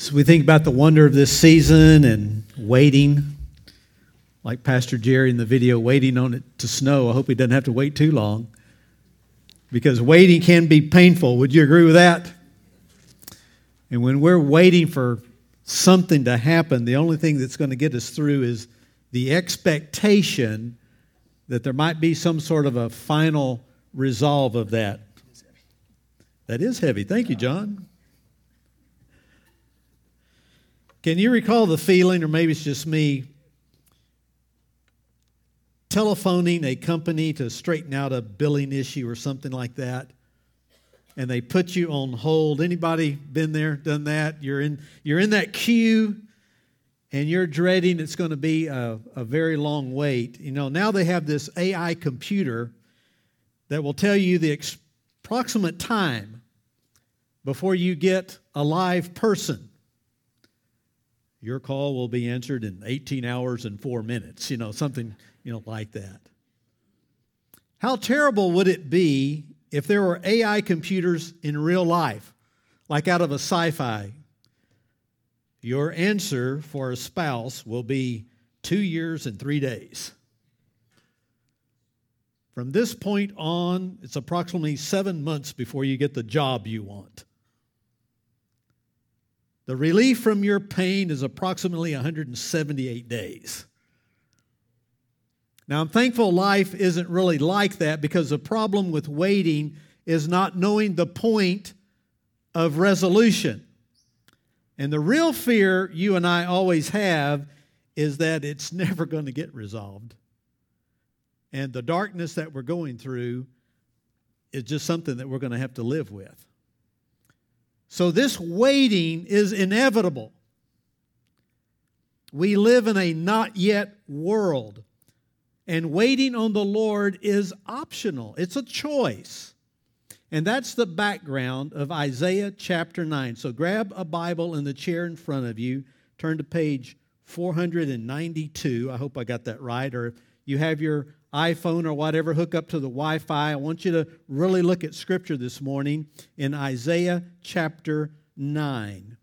So we think about the wonder of this season and waiting, like Pastor Jerry in the video, waiting on it to snow. I hope he doesn't have to wait too long because waiting can be painful. Would you agree with that? And when we're waiting for something to happen, the only thing that's going to get us through is the expectation that there might be some sort of a final resolve of that. That is heavy. Thank you, John. Can you recall the feeling, or maybe it's just me, telephoning a company to straighten out a billing issue or something like that? And they put you on hold. Anybody been there, done that? You're in, you're in that queue and you're dreading it's going to be a, a very long wait. You know, now they have this AI computer that will tell you the approximate time before you get a live person. Your call will be answered in 18 hours and four minutes, you know, something, you know, like that. How terrible would it be if there were AI computers in real life, like out of a sci fi? Your answer for a spouse will be two years and three days. From this point on, it's approximately seven months before you get the job you want. The relief from your pain is approximately 178 days. Now, I'm thankful life isn't really like that because the problem with waiting is not knowing the point of resolution. And the real fear you and I always have is that it's never going to get resolved. And the darkness that we're going through is just something that we're going to have to live with. So this waiting is inevitable. We live in a not yet world, and waiting on the Lord is optional, it's a choice. And that's the background of Isaiah chapter 9. So grab a Bible in the chair in front of you, turn to page 492. I hope I got that right. Or you have your iPhone or whatever, hook up to the Wi Fi. I want you to really look at Scripture this morning in Isaiah chapter 9.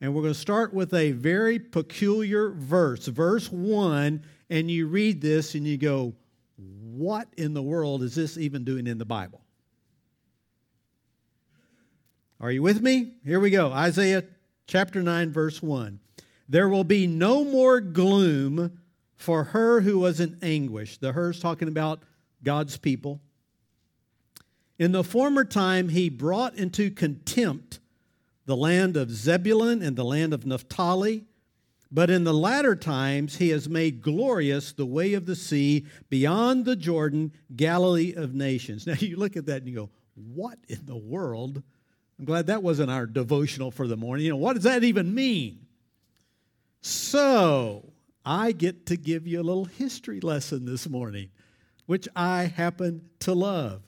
And we're going to start with a very peculiar verse, verse 1. And you read this and you go, What in the world is this even doing in the Bible? Are you with me? Here we go Isaiah chapter 9, verse 1. There will be no more gloom for her who was in anguish. The her's talking about God's people. In the former time, he brought into contempt the land of Zebulun and the land of Naphtali. But in the latter times, he has made glorious the way of the sea beyond the Jordan, Galilee of nations. Now you look at that and you go, What in the world? I'm glad that wasn't our devotional for the morning. You know, what does that even mean? So, I get to give you a little history lesson this morning, which I happen to love.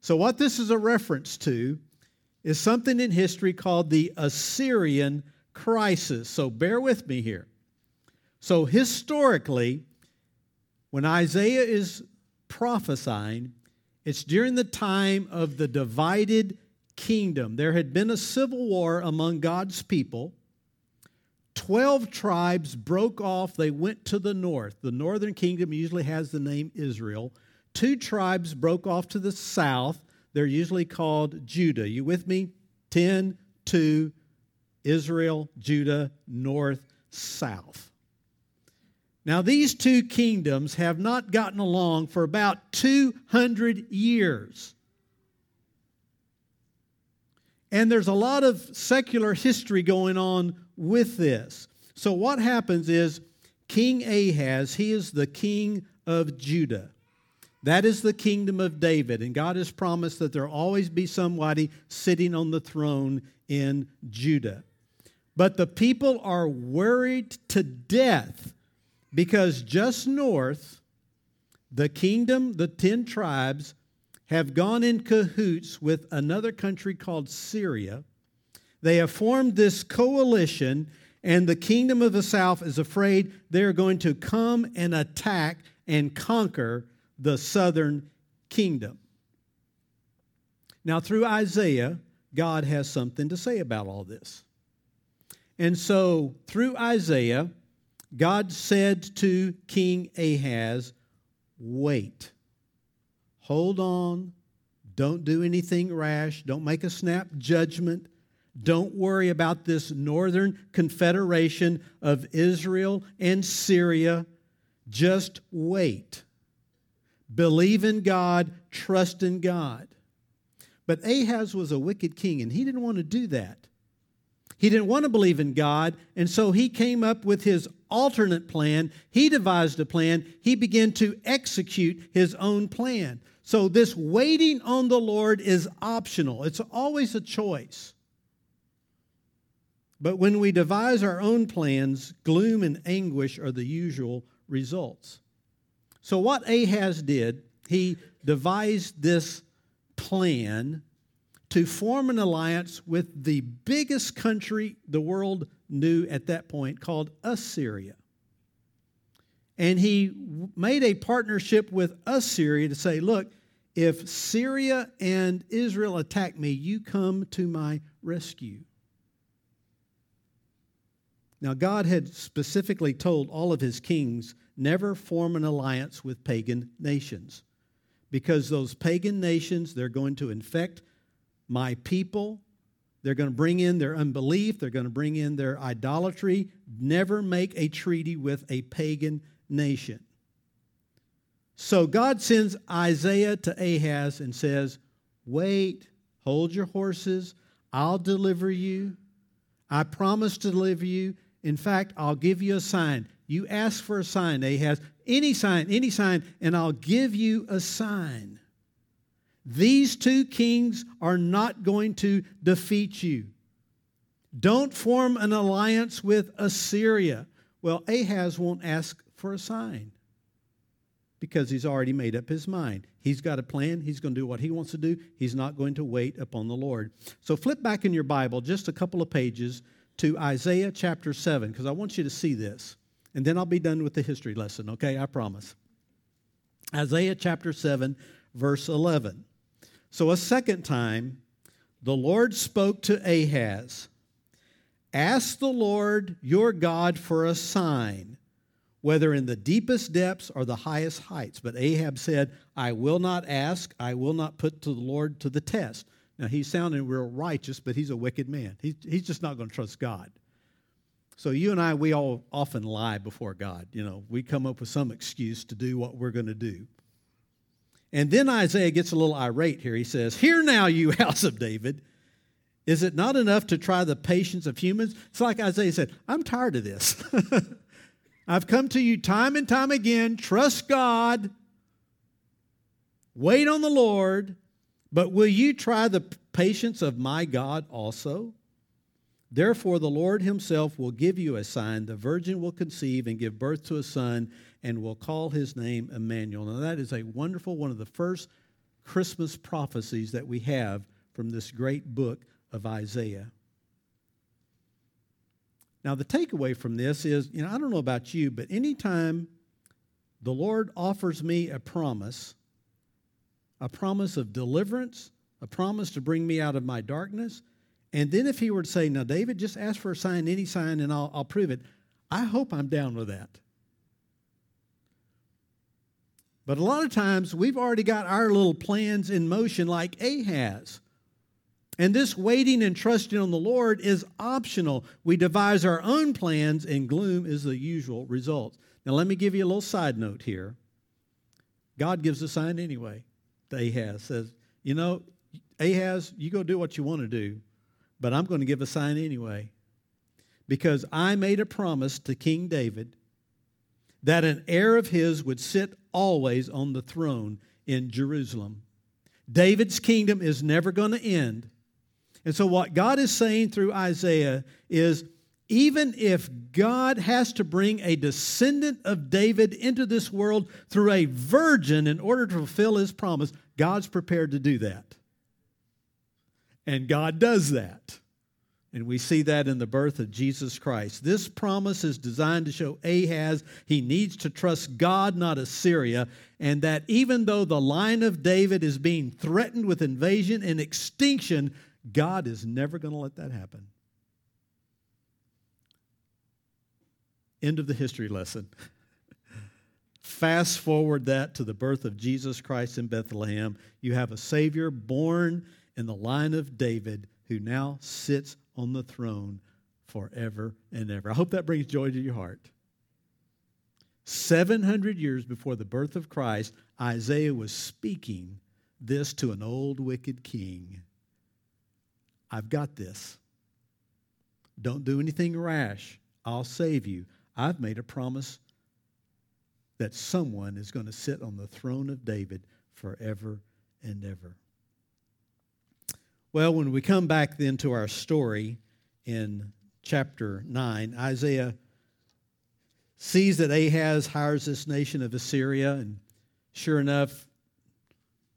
So, what this is a reference to is something in history called the Assyrian crisis. So, bear with me here. So, historically, when Isaiah is prophesying, it's during the time of the divided kingdom. There had been a civil war among God's people. 12 tribes broke off. They went to the north. The northern kingdom usually has the name Israel. Two tribes broke off to the south. They're usually called Judah. You with me? 10, 2, Israel, Judah, north, south. Now, these two kingdoms have not gotten along for about 200 years. And there's a lot of secular history going on with this. So, what happens is King Ahaz, he is the king of Judah. That is the kingdom of David. And God has promised that there'll always be somebody sitting on the throne in Judah. But the people are worried to death because just north, the kingdom, the 10 tribes, have gone in cahoots with another country called Syria. They have formed this coalition, and the kingdom of the south is afraid they're going to come and attack and conquer the southern kingdom. Now, through Isaiah, God has something to say about all this. And so, through Isaiah, God said to King Ahaz, Wait, hold on, don't do anything rash, don't make a snap judgment. Don't worry about this northern confederation of Israel and Syria. Just wait. Believe in God, trust in God. But Ahaz was a wicked king, and he didn't want to do that. He didn't want to believe in God, and so he came up with his alternate plan. He devised a plan. He began to execute his own plan. So, this waiting on the Lord is optional, it's always a choice. But when we devise our own plans, gloom and anguish are the usual results. So, what Ahaz did, he devised this plan to form an alliance with the biggest country the world knew at that point called Assyria. And he made a partnership with Assyria to say, look, if Syria and Israel attack me, you come to my rescue. Now, God had specifically told all of his kings never form an alliance with pagan nations because those pagan nations, they're going to infect my people. They're going to bring in their unbelief. They're going to bring in their idolatry. Never make a treaty with a pagan nation. So God sends Isaiah to Ahaz and says, Wait, hold your horses. I'll deliver you. I promise to deliver you. In fact, I'll give you a sign. You ask for a sign, Ahaz, any sign, any sign, and I'll give you a sign. These two kings are not going to defeat you. Don't form an alliance with Assyria. Well, Ahaz won't ask for a sign because he's already made up his mind. He's got a plan. He's going to do what he wants to do. He's not going to wait upon the Lord. So flip back in your Bible just a couple of pages to Isaiah chapter 7 because I want you to see this. And then I'll be done with the history lesson, okay? I promise. Isaiah chapter 7, verse 11. So a second time, the Lord spoke to Ahaz Ask the Lord your God for a sign, whether in the deepest depths or the highest heights. But Ahab said, I will not ask, I will not put to the Lord to the test. Now, he's sounding real righteous, but he's a wicked man. He's, he's just not going to trust God. So, you and I, we all often lie before God. You know, we come up with some excuse to do what we're going to do. And then Isaiah gets a little irate here. He says, Hear now, you house of David. Is it not enough to try the patience of humans? It's like Isaiah said, I'm tired of this. I've come to you time and time again. Trust God. Wait on the Lord. But will you try the patience of my God also? Therefore, the Lord himself will give you a sign. The virgin will conceive and give birth to a son and will call his name Emmanuel. Now, that is a wonderful, one of the first Christmas prophecies that we have from this great book of Isaiah. Now, the takeaway from this is you know, I don't know about you, but anytime the Lord offers me a promise, a promise of deliverance, a promise to bring me out of my darkness, and then if he were to say, Now, David, just ask for a sign, any sign, and I'll, I'll prove it, I hope I'm down with that. But a lot of times we've already got our little plans in motion, like Ahaz. And this waiting and trusting on the Lord is optional. We devise our own plans, and gloom is the usual result. Now, let me give you a little side note here. God gives a sign anyway to Ahaz. Says, You know, Ahaz, you go do what you want to do, but I'm going to give a sign anyway. Because I made a promise to King David that an heir of his would sit always on the throne in Jerusalem. David's kingdom is never going to end. And so, what God is saying through Isaiah is even if God has to bring a descendant of David into this world through a virgin in order to fulfill his promise, God's prepared to do that. And God does that. And we see that in the birth of Jesus Christ. This promise is designed to show Ahaz he needs to trust God, not Assyria, and that even though the line of David is being threatened with invasion and extinction, God is never going to let that happen. End of the history lesson. Fast forward that to the birth of Jesus Christ in Bethlehem. You have a Savior born in the line of David who now sits on the throne forever and ever. I hope that brings joy to your heart. 700 years before the birth of Christ, Isaiah was speaking this to an old wicked king. I've got this. Don't do anything rash. I'll save you. I've made a promise that someone is going to sit on the throne of David forever and ever. Well, when we come back then to our story in chapter 9, Isaiah sees that Ahaz hires this nation of Assyria, and sure enough,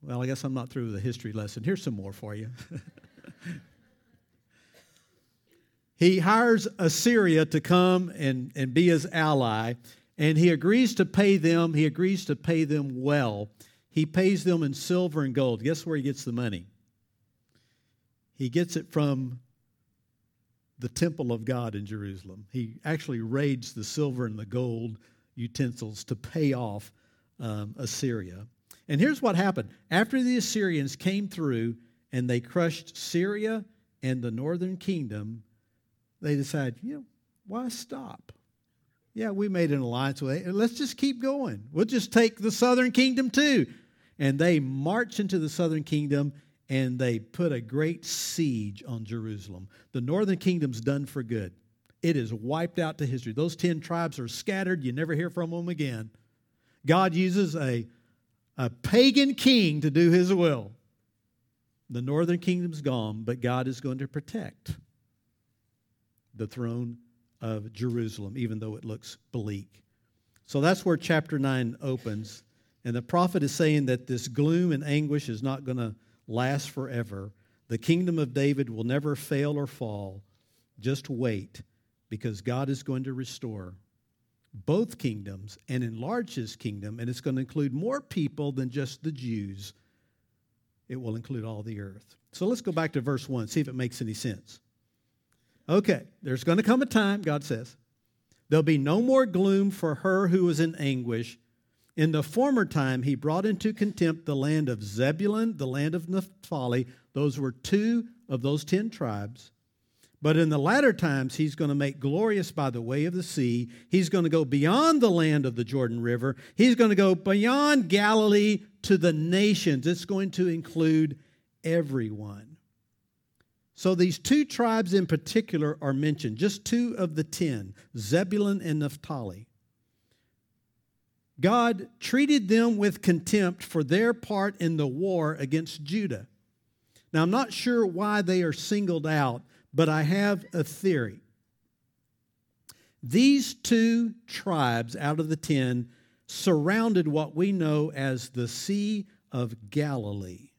well, I guess I'm not through with the history lesson. Here's some more for you. he hires Assyria to come and, and be his ally, and he agrees to pay them. He agrees to pay them well. He pays them in silver and gold. Guess where he gets the money? He gets it from the temple of God in Jerusalem. He actually raids the silver and the gold utensils to pay off um, Assyria. And here's what happened after the Assyrians came through and they crushed Syria and the northern kingdom, they decide, you know, why stop? Yeah, we made an alliance with it. Let's just keep going. We'll just take the southern kingdom too. And they march into the southern kingdom and they put a great siege on Jerusalem. The northern kingdom's done for good. It is wiped out to history. Those 10 tribes are scattered. You never hear from them again. God uses a, a pagan king to do his will. The northern kingdom's gone, but God is going to protect the throne of Jerusalem, even though it looks bleak. So that's where chapter 9 opens. And the prophet is saying that this gloom and anguish is not going to last forever. The kingdom of David will never fail or fall. Just wait, because God is going to restore both kingdoms and enlarge his kingdom, and it's going to include more people than just the Jews. It will include all the earth. So let's go back to verse 1, see if it makes any sense. Okay, there's going to come a time, God says, there'll be no more gloom for her who is in anguish. In the former time, he brought into contempt the land of Zebulun, the land of Naphtali. Those were two of those ten tribes. But in the latter times, he's going to make glorious by the way of the sea. He's going to go beyond the land of the Jordan River. He's going to go beyond Galilee to the nations. It's going to include everyone. So these two tribes in particular are mentioned, just two of the ten Zebulun and Naphtali. God treated them with contempt for their part in the war against Judah. Now, I'm not sure why they are singled out, but I have a theory. These two tribes out of the ten surrounded what we know as the Sea of Galilee.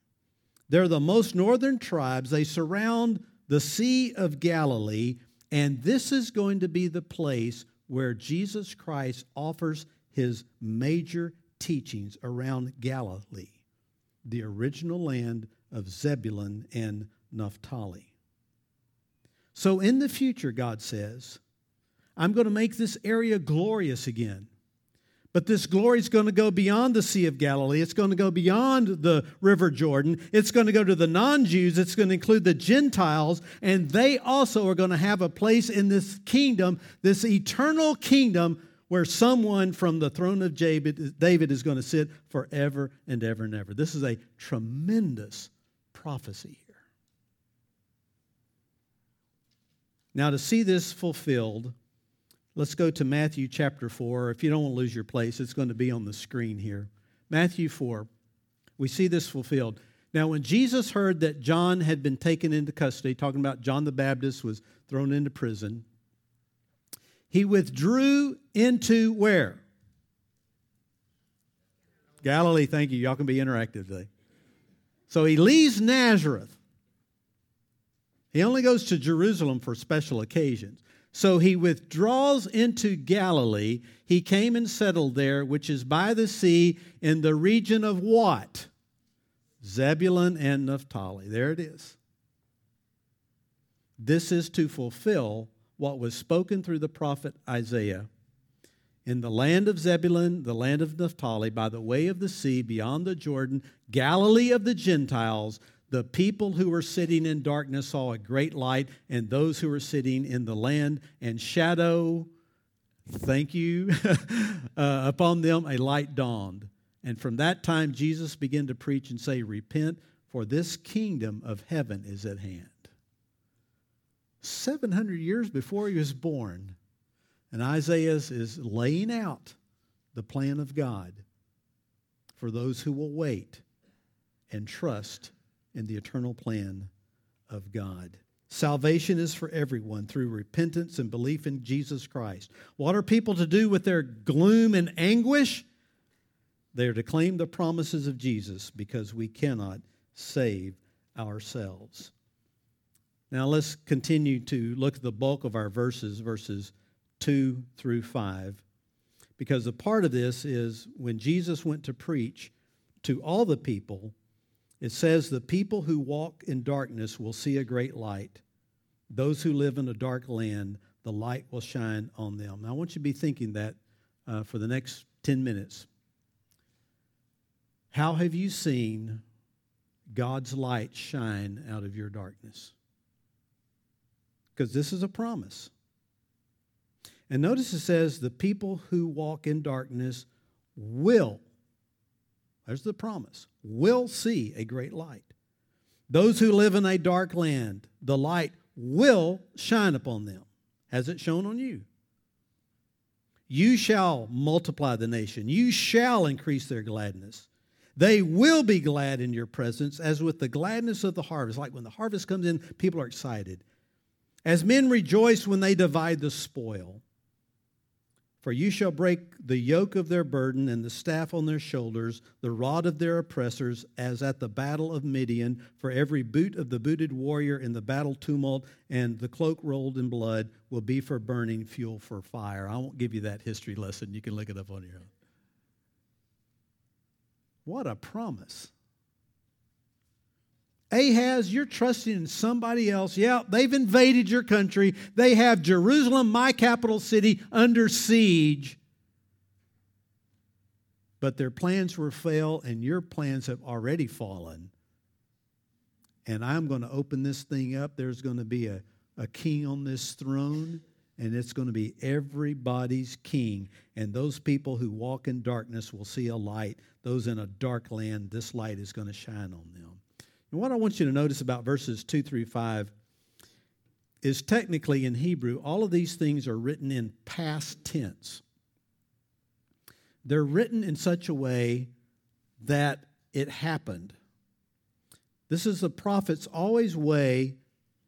They're the most northern tribes. They surround the Sea of Galilee, and this is going to be the place where Jesus Christ offers his major teachings around Galilee, the original land of Zebulun and Naphtali. So, in the future, God says, I'm going to make this area glorious again. But this glory is going to go beyond the Sea of Galilee. It's going to go beyond the River Jordan. It's going to go to the non Jews. It's going to include the Gentiles. And they also are going to have a place in this kingdom, this eternal kingdom where someone from the throne of David is going to sit forever and ever and ever. This is a tremendous prophecy here. Now, to see this fulfilled, let's go to Matthew chapter 4. If you don't want to lose your place, it's going to be on the screen here. Matthew 4, we see this fulfilled. Now, when Jesus heard that John had been taken into custody, talking about John the Baptist was thrown into prison, he withdrew into where? Galilee, thank you. Y'all can be interactive today. So he leaves Nazareth. He only goes to Jerusalem for special occasions. So he withdraws into Galilee. He came and settled there, which is by the sea in the region of what? Zebulun and Naphtali. There it is. This is to fulfill what was spoken through the prophet Isaiah in the land of Zebulun, the land of Naphtali, by the way of the sea, beyond the Jordan, Galilee of the Gentiles, the people who were sitting in darkness saw a great light, and those who were sitting in the land and shadow, thank you, uh, upon them a light dawned. And from that time, Jesus began to preach and say, Repent, for this kingdom of heaven is at hand. 700 years before he was born, and Isaiah is laying out the plan of God for those who will wait and trust in the eternal plan of God. Salvation is for everyone through repentance and belief in Jesus Christ. What are people to do with their gloom and anguish? They are to claim the promises of Jesus because we cannot save ourselves. Now let's continue to look at the bulk of our verses, verses 2 through 5, because a part of this is when Jesus went to preach to all the people, it says, The people who walk in darkness will see a great light. Those who live in a dark land, the light will shine on them. Now, I want you to be thinking that uh, for the next 10 minutes. How have you seen God's light shine out of your darkness? Because this is a promise. And notice it says, the people who walk in darkness will, there's the promise, will see a great light. Those who live in a dark land, the light will shine upon them. Has it shone on you? You shall multiply the nation. You shall increase their gladness. They will be glad in your presence, as with the gladness of the harvest. Like when the harvest comes in, people are excited. As men rejoice when they divide the spoil. For you shall break the yoke of their burden and the staff on their shoulders, the rod of their oppressors, as at the battle of Midian. For every boot of the booted warrior in the battle tumult and the cloak rolled in blood will be for burning fuel for fire. I won't give you that history lesson. You can look it up on your own. What a promise. Ahaz, you're trusting in somebody else. Yeah, they've invaded your country. They have Jerusalem, my capital city, under siege. But their plans were fail, and your plans have already fallen. And I'm going to open this thing up. There's going to be a, a king on this throne, and it's going to be everybody's king. And those people who walk in darkness will see a light. Those in a dark land, this light is going to shine on them. And what I want you to notice about verses 2 through 5 is technically in Hebrew, all of these things are written in past tense. They're written in such a way that it happened. This is the prophet's always way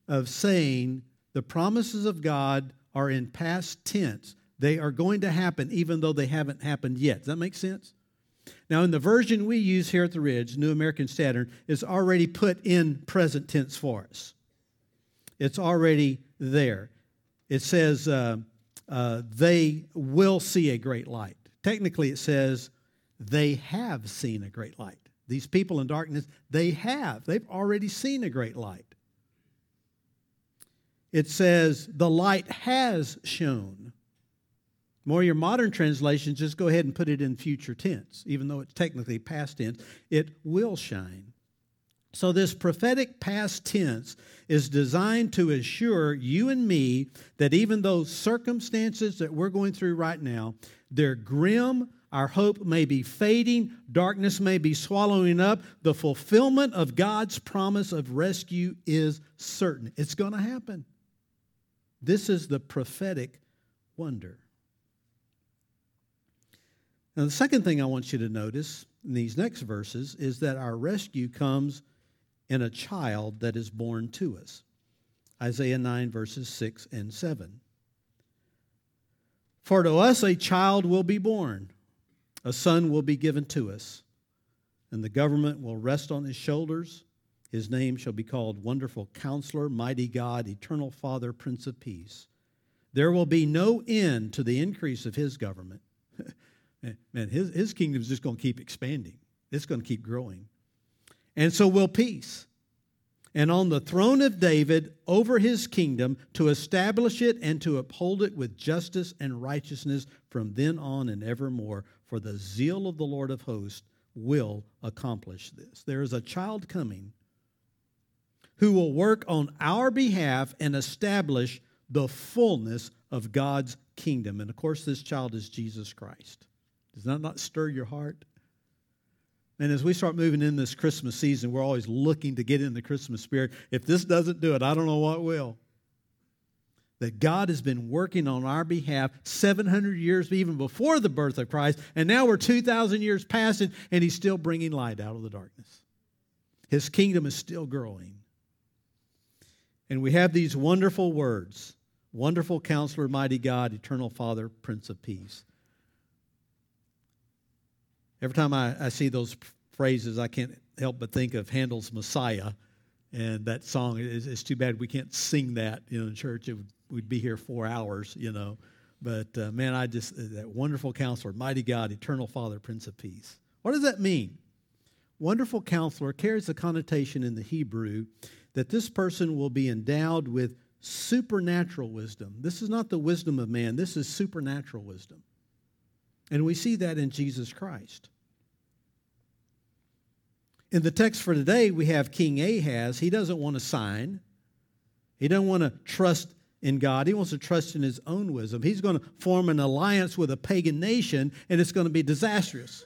of saying the promises of God are in past tense. They are going to happen even though they haven't happened yet. Does that make sense? Now, in the version we use here at the Ridge, New American Standard, is already put in present tense for us. It's already there. It says, uh, uh, they will see a great light. Technically, it says, they have seen a great light. These people in darkness, they have. They've already seen a great light. It says, the light has shone. More your modern translations just go ahead and put it in future tense, even though it's technically past tense. It will shine. So, this prophetic past tense is designed to assure you and me that even though circumstances that we're going through right now, they're grim, our hope may be fading, darkness may be swallowing up, the fulfillment of God's promise of rescue is certain. It's going to happen. This is the prophetic wonder. Now, the second thing I want you to notice in these next verses is that our rescue comes in a child that is born to us. Isaiah 9, verses 6 and 7. For to us a child will be born, a son will be given to us, and the government will rest on his shoulders. His name shall be called Wonderful Counselor, Mighty God, Eternal Father, Prince of Peace. There will be no end to the increase of his government man, his, his kingdom is just going to keep expanding. It's going to keep growing. And so will peace. and on the throne of David over his kingdom to establish it and to uphold it with justice and righteousness from then on and evermore. For the zeal of the Lord of hosts will accomplish this. There is a child coming who will work on our behalf and establish the fullness of God's kingdom. And of course, this child is Jesus Christ. Does that not stir your heart? And as we start moving in this Christmas season, we're always looking to get in the Christmas spirit. If this doesn't do it, I don't know what will. That God has been working on our behalf 700 years, even before the birth of Christ, and now we're 2,000 years past it, and He's still bringing light out of the darkness. His kingdom is still growing. And we have these wonderful words Wonderful Counselor, Mighty God, Eternal Father, Prince of Peace. Every time I, I see those phrases, I can't help but think of Handel's Messiah. And that song is it's too bad we can't sing that you know, in church. It would, we'd be here four hours, you know. But uh, man, I just, uh, that wonderful counselor, mighty God, eternal Father, Prince of Peace. What does that mean? Wonderful counselor carries the connotation in the Hebrew that this person will be endowed with supernatural wisdom. This is not the wisdom of man, this is supernatural wisdom. And we see that in Jesus Christ. In the text for today, we have King Ahaz. He doesn't want to sign, he doesn't want to trust in God. He wants to trust in his own wisdom. He's going to form an alliance with a pagan nation, and it's going to be disastrous.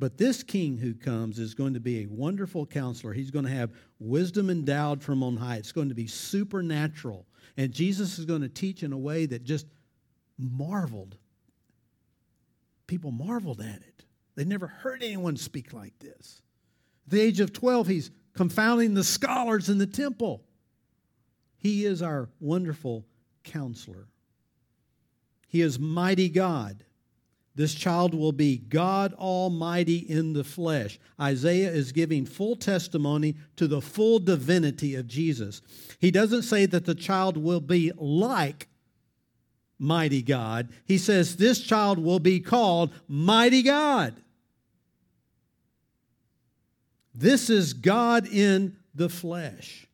But this king who comes is going to be a wonderful counselor. He's going to have wisdom endowed from on high. It's going to be supernatural. And Jesus is going to teach in a way that just marveled. People marveled at it. They never heard anyone speak like this. At the age of 12, he's confounding the scholars in the temple. He is our wonderful counselor. He is mighty God. This child will be God Almighty in the flesh. Isaiah is giving full testimony to the full divinity of Jesus. He doesn't say that the child will be like mighty God. He says this child will be called mighty God. This is God in the flesh.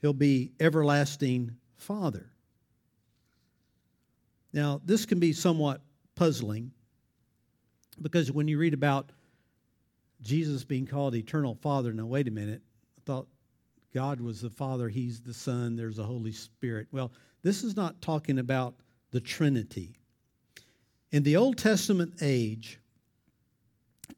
He'll be everlasting Father. Now, this can be somewhat puzzling because when you read about Jesus being called eternal Father, now wait a minute, I thought God was the Father, He's the Son, there's the Holy Spirit. Well, this is not talking about the Trinity. In the Old Testament age,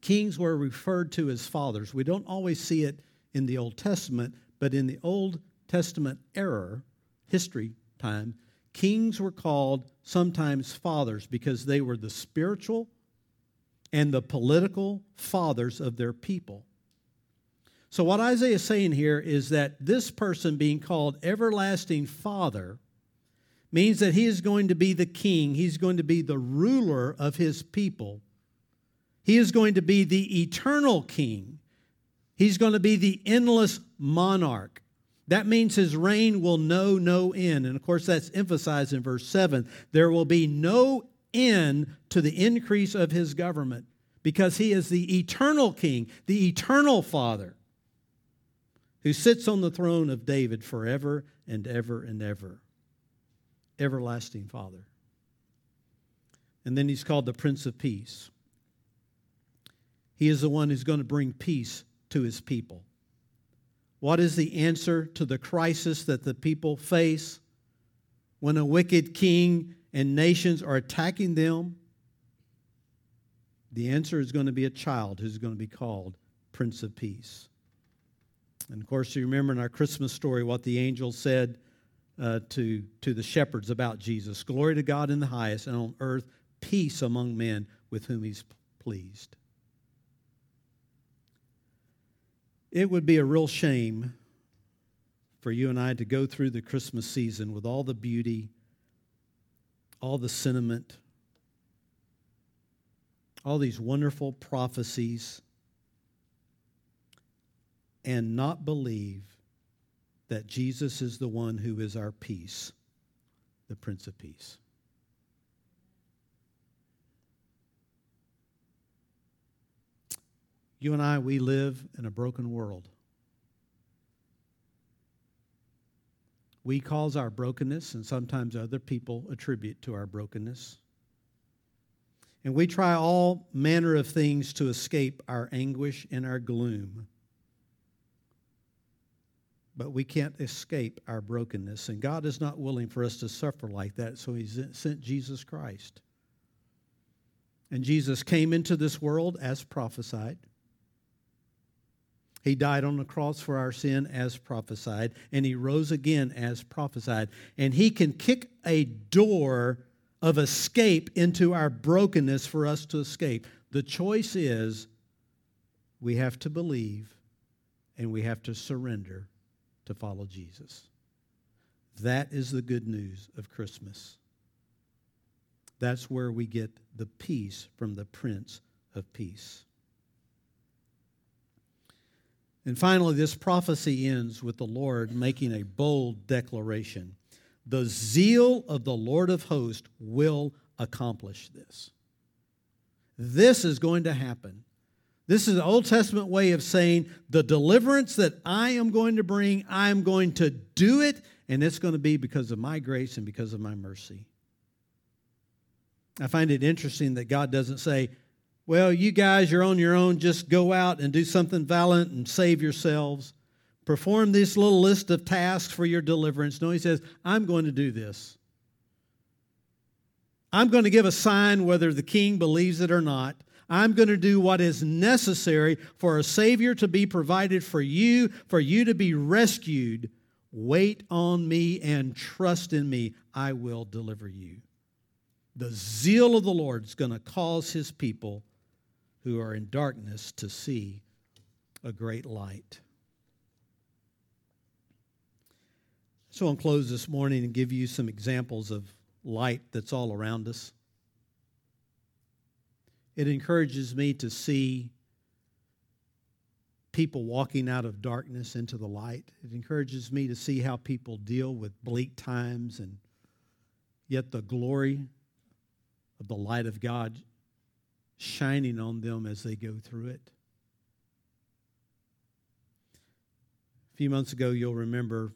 kings were referred to as fathers. We don't always see it in the Old Testament, but in the Old Testament era, history time, Kings were called sometimes fathers because they were the spiritual and the political fathers of their people. So, what Isaiah is saying here is that this person being called everlasting father means that he is going to be the king, he's going to be the ruler of his people. He is going to be the eternal king. He's going to be the endless monarch. That means his reign will know no end. And of course, that's emphasized in verse 7. There will be no end to the increase of his government because he is the eternal king, the eternal father who sits on the throne of David forever and ever and ever. Everlasting Father. And then he's called the Prince of Peace. He is the one who's going to bring peace to his people. What is the answer to the crisis that the people face when a wicked king and nations are attacking them? The answer is going to be a child who's going to be called Prince of Peace. And of course, you remember in our Christmas story what the angel said uh, to, to the shepherds about Jesus Glory to God in the highest, and on earth, peace among men with whom he's pleased. It would be a real shame for you and I to go through the Christmas season with all the beauty, all the sentiment, all these wonderful prophecies, and not believe that Jesus is the one who is our peace, the Prince of Peace. You and I, we live in a broken world. We cause our brokenness, and sometimes other people attribute to our brokenness. And we try all manner of things to escape our anguish and our gloom. But we can't escape our brokenness. And God is not willing for us to suffer like that, so He sent Jesus Christ. And Jesus came into this world as prophesied. He died on the cross for our sin as prophesied, and he rose again as prophesied. And he can kick a door of escape into our brokenness for us to escape. The choice is we have to believe and we have to surrender to follow Jesus. That is the good news of Christmas. That's where we get the peace from the Prince of Peace. And finally, this prophecy ends with the Lord making a bold declaration. The zeal of the Lord of hosts will accomplish this. This is going to happen. This is the Old Testament way of saying the deliverance that I am going to bring, I am going to do it, and it's going to be because of my grace and because of my mercy. I find it interesting that God doesn't say, well, you guys, you're on your own. Just go out and do something valiant and save yourselves. Perform this little list of tasks for your deliverance. No, he says, I'm going to do this. I'm going to give a sign whether the king believes it or not. I'm going to do what is necessary for a Savior to be provided for you, for you to be rescued. Wait on me and trust in me. I will deliver you. The zeal of the Lord is going to cause his people who are in darkness to see a great light. So I'll close this morning and give you some examples of light that's all around us. It encourages me to see people walking out of darkness into the light. It encourages me to see how people deal with bleak times and yet the glory of the light of God shining on them as they go through it. A few months ago, you'll remember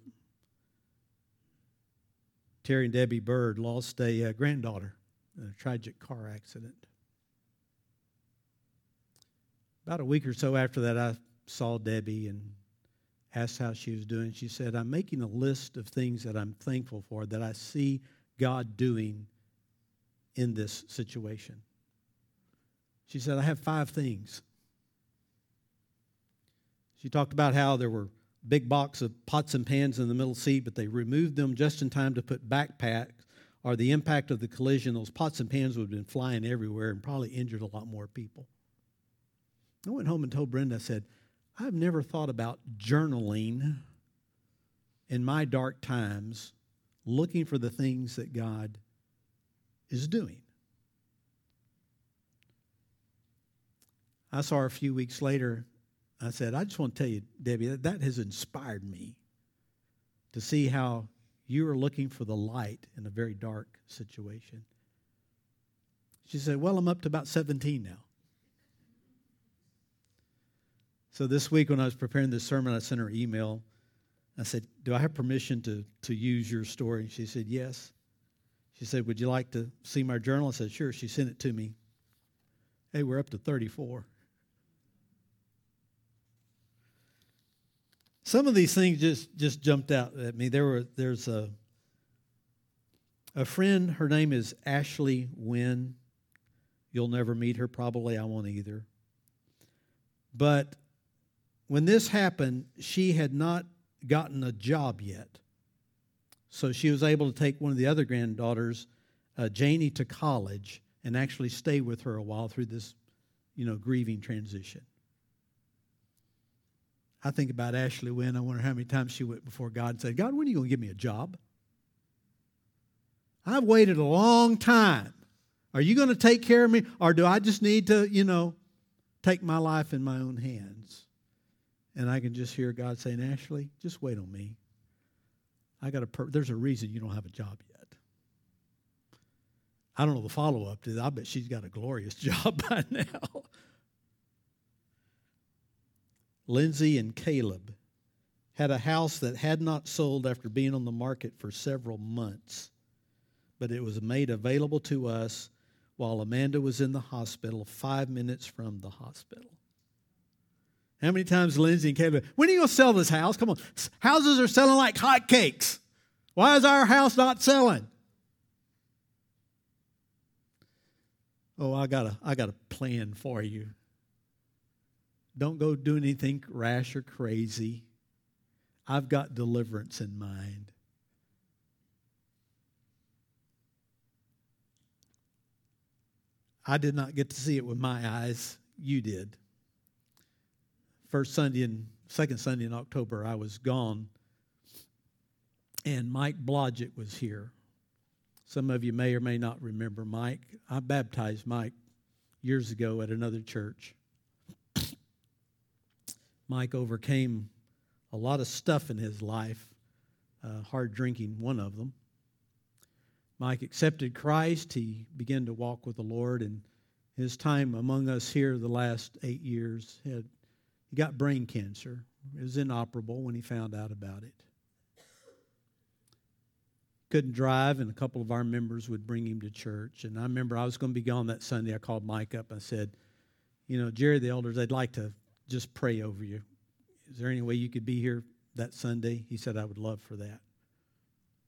Terry and Debbie Bird lost a uh, granddaughter in a tragic car accident. About a week or so after that, I saw Debbie and asked how she was doing. She said, I'm making a list of things that I'm thankful for that I see God doing in this situation. She said, I have five things. She talked about how there were big box of pots and pans in the middle seat, but they removed them just in time to put backpacks or the impact of the collision, those pots and pans would have been flying everywhere and probably injured a lot more people. I went home and told Brenda, I said, I've never thought about journaling in my dark times, looking for the things that God is doing. I saw her a few weeks later. I said, I just want to tell you, Debbie, that, that has inspired me to see how you are looking for the light in a very dark situation. She said, Well, I'm up to about 17 now. So this week, when I was preparing this sermon, I sent her an email. I said, Do I have permission to, to use your story? She said, Yes. She said, Would you like to see my journal? I said, Sure. She sent it to me. Hey, we're up to 34. Some of these things just, just jumped out at me. There were there's a a friend, her name is Ashley Wynn. You'll never meet her, probably I won't either. But when this happened, she had not gotten a job yet. So she was able to take one of the other granddaughters, uh, Janie, to college and actually stay with her a while through this, you know, grieving transition. I think about Ashley Wynn. I wonder how many times she went before God and said, God, when are you going to give me a job? I've waited a long time. Are you going to take care of me? Or do I just need to, you know, take my life in my own hands? And I can just hear God saying, Ashley, just wait on me. I got a per- there's a reason you don't have a job yet. I don't know the follow up to that. I bet she's got a glorious job by now. Lindsay and Caleb had a house that had not sold after being on the market for several months, but it was made available to us while Amanda was in the hospital, five minutes from the hospital. How many times Lindsay and Caleb, when are you going to sell this house? Come on. Houses are selling like hotcakes. Why is our house not selling? Oh, I got a I got a plan for you. Don't go do anything rash or crazy. I've got deliverance in mind. I did not get to see it with my eyes. You did. First Sunday and second Sunday in October, I was gone, and Mike Blodgett was here. Some of you may or may not remember Mike. I baptized Mike years ago at another church. Mike overcame a lot of stuff in his life, uh, hard drinking, one of them. Mike accepted Christ. He began to walk with the Lord, and his time among us here the last eight years had he got brain cancer. It was inoperable when he found out about it couldn't drive, and a couple of our members would bring him to church. And I remember I was going to be gone that Sunday. I called Mike up and I said, You know, Jerry, the elders, they'd like to just pray over you. Is there any way you could be here that Sunday? He said, I would love for that.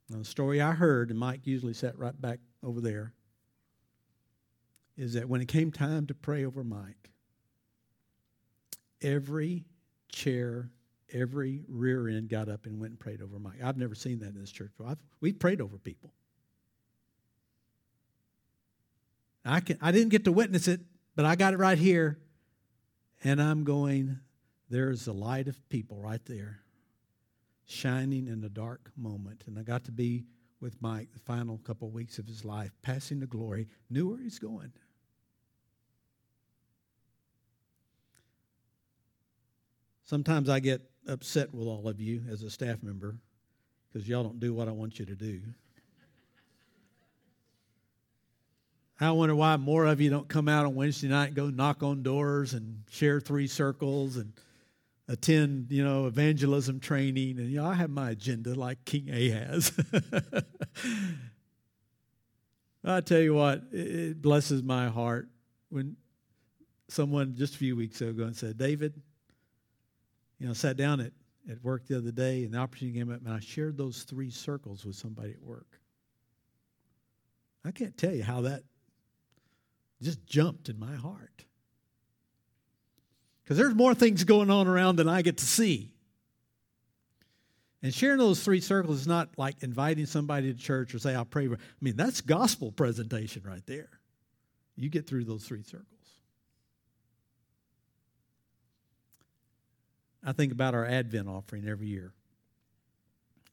Now, the story I heard, and Mike usually sat right back over there, is that when it came time to pray over Mike, every chair every rear end got up and went and prayed over Mike. I've never seen that in this church. I've, we've prayed over people. I, can, I didn't get to witness it, but I got it right here. And I'm going, there's a light of people right there shining in the dark moment. And I got to be with Mike the final couple of weeks of his life, passing the glory, knew where he's going. Sometimes I get upset with all of you as a staff member because y'all don't do what I want you to do. I wonder why more of you don't come out on Wednesday night and go knock on doors and share three circles and attend, you know, evangelism training. And, you know, I have my agenda like King Ahaz. I tell you what, it blesses my heart when someone just a few weeks ago and said, David, you know, sat down at, at work the other day and the opportunity came up and I shared those three circles with somebody at work. I can't tell you how that just jumped in my heart. Because there's more things going on around than I get to see. And sharing those three circles is not like inviting somebody to church or say, I'll pray. I mean, that's gospel presentation right there. You get through those three circles. I think about our Advent offering every year.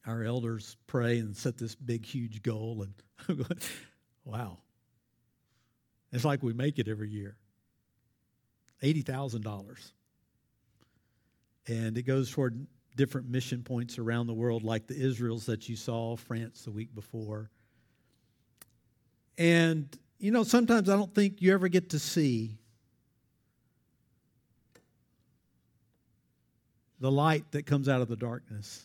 Our elders pray and set this big, huge goal, and wow. It's like we make it every year $80,000. And it goes toward different mission points around the world, like the Israels that you saw, France the week before. And, you know, sometimes I don't think you ever get to see the light that comes out of the darkness.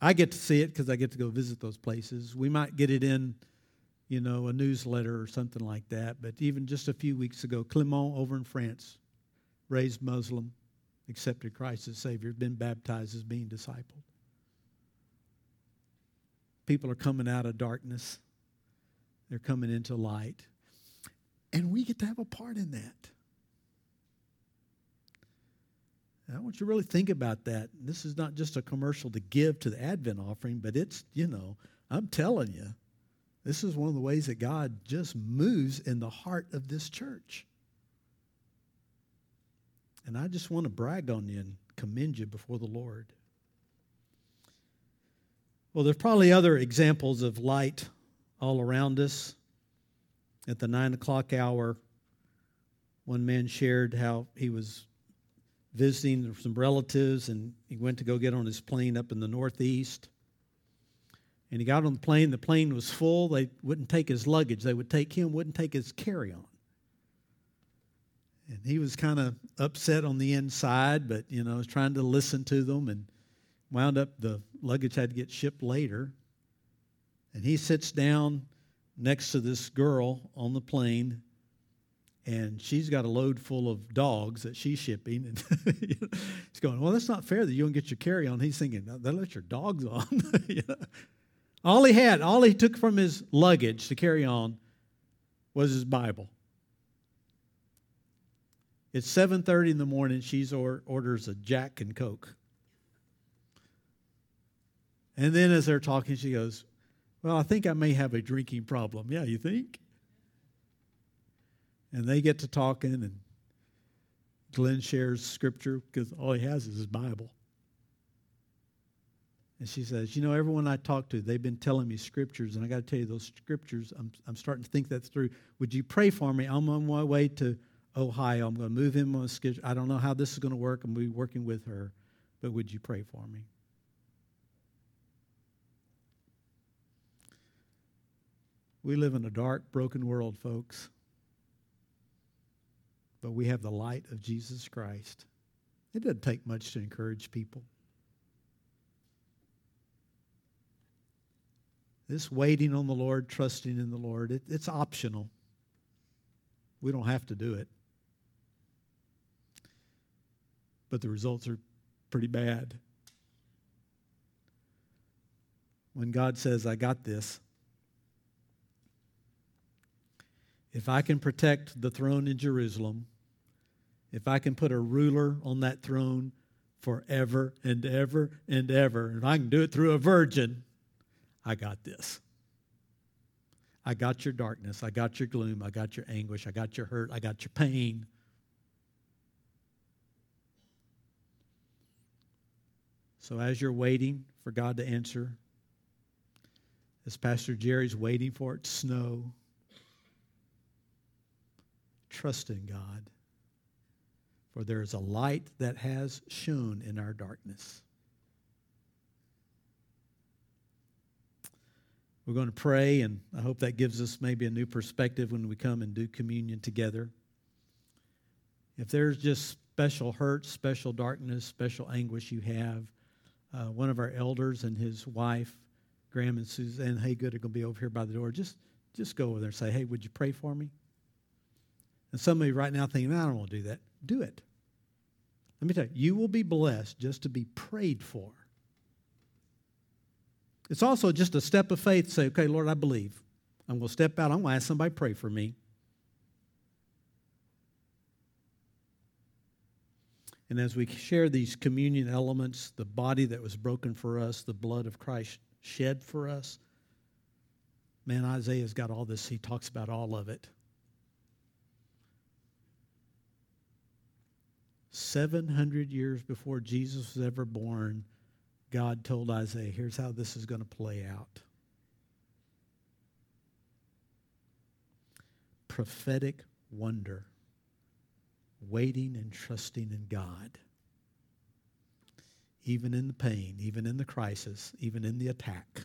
I get to see it because I get to go visit those places. We might get it in, you know, a newsletter or something like that. But even just a few weeks ago, Clement over in France, raised Muslim, accepted Christ as Savior, been baptized as being discipled. People are coming out of darkness, they're coming into light. And we get to have a part in that. I want you to really think about that. This is not just a commercial to give to the Advent offering, but it's, you know, I'm telling you, this is one of the ways that God just moves in the heart of this church. And I just want to brag on you and commend you before the Lord. Well, there's probably other examples of light all around us. At the nine o'clock hour, one man shared how he was visiting some relatives, and he went to go get on his plane up in the Northeast. And he got on the plane. The plane was full. They wouldn't take his luggage. They would take him, wouldn't take his carry on. And he was kind of upset on the inside, but, you know, was trying to listen to them and wound up the luggage had to get shipped later. And he sits down next to this girl on the plane and she's got a load full of dogs that she's shipping. And he's going, Well, that's not fair that you don't get your carry on. He's thinking, They'll let your dogs on. All he had, all he took from his luggage to carry on was his Bible. It's 7:30 in the morning. She or, orders a Jack and Coke. And then as they're talking, she goes, Well, I think I may have a drinking problem. Yeah, you think? And they get to talking, and Glenn shares scripture because all he has is his Bible. And she says, You know, everyone I talk to, they've been telling me scriptures, and I got to tell you, those scriptures, I'm, I'm starting to think that through. Would you pray for me? I'm on my way to Ohio. I'm going to move in on a schedule. I don't know how this is going to work. I'm going to be working with her, but would you pray for me? We live in a dark, broken world, folks but we have the light of Jesus Christ. It doesn't take much to encourage people. This waiting on the Lord, trusting in the Lord, it, it's optional. We don't have to do it. But the results are pretty bad. When God says, I got this, if I can protect the throne in Jerusalem, if I can put a ruler on that throne forever and ever and ever, and I can do it through a virgin, I got this. I got your darkness. I got your gloom. I got your anguish. I got your hurt. I got your pain. So, as you're waiting for God to answer, as Pastor Jerry's waiting for it to snow, trust in God for there is a light that has shone in our darkness. We're going to pray, and I hope that gives us maybe a new perspective when we come and do communion together. If there's just special hurt, special darkness, special anguish you have, uh, one of our elders and his wife, Graham and Suzanne Haygood, are going to be over here by the door. Just, just go over there and say, hey, would you pray for me? And some of you right now thinking, I don't want to do that. Do it. Let me tell you, you will be blessed just to be prayed for. It's also just a step of faith. Say, okay, Lord, I believe. I'm going to step out. I'm going to ask somebody to pray for me. And as we share these communion elements, the body that was broken for us, the blood of Christ shed for us, man, Isaiah's got all this. He talks about all of it. 700 years before Jesus was ever born, God told Isaiah, here's how this is going to play out. Prophetic wonder, waiting and trusting in God. Even in the pain, even in the crisis, even in the attack,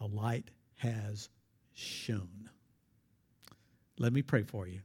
a light has shone. Let me pray for you.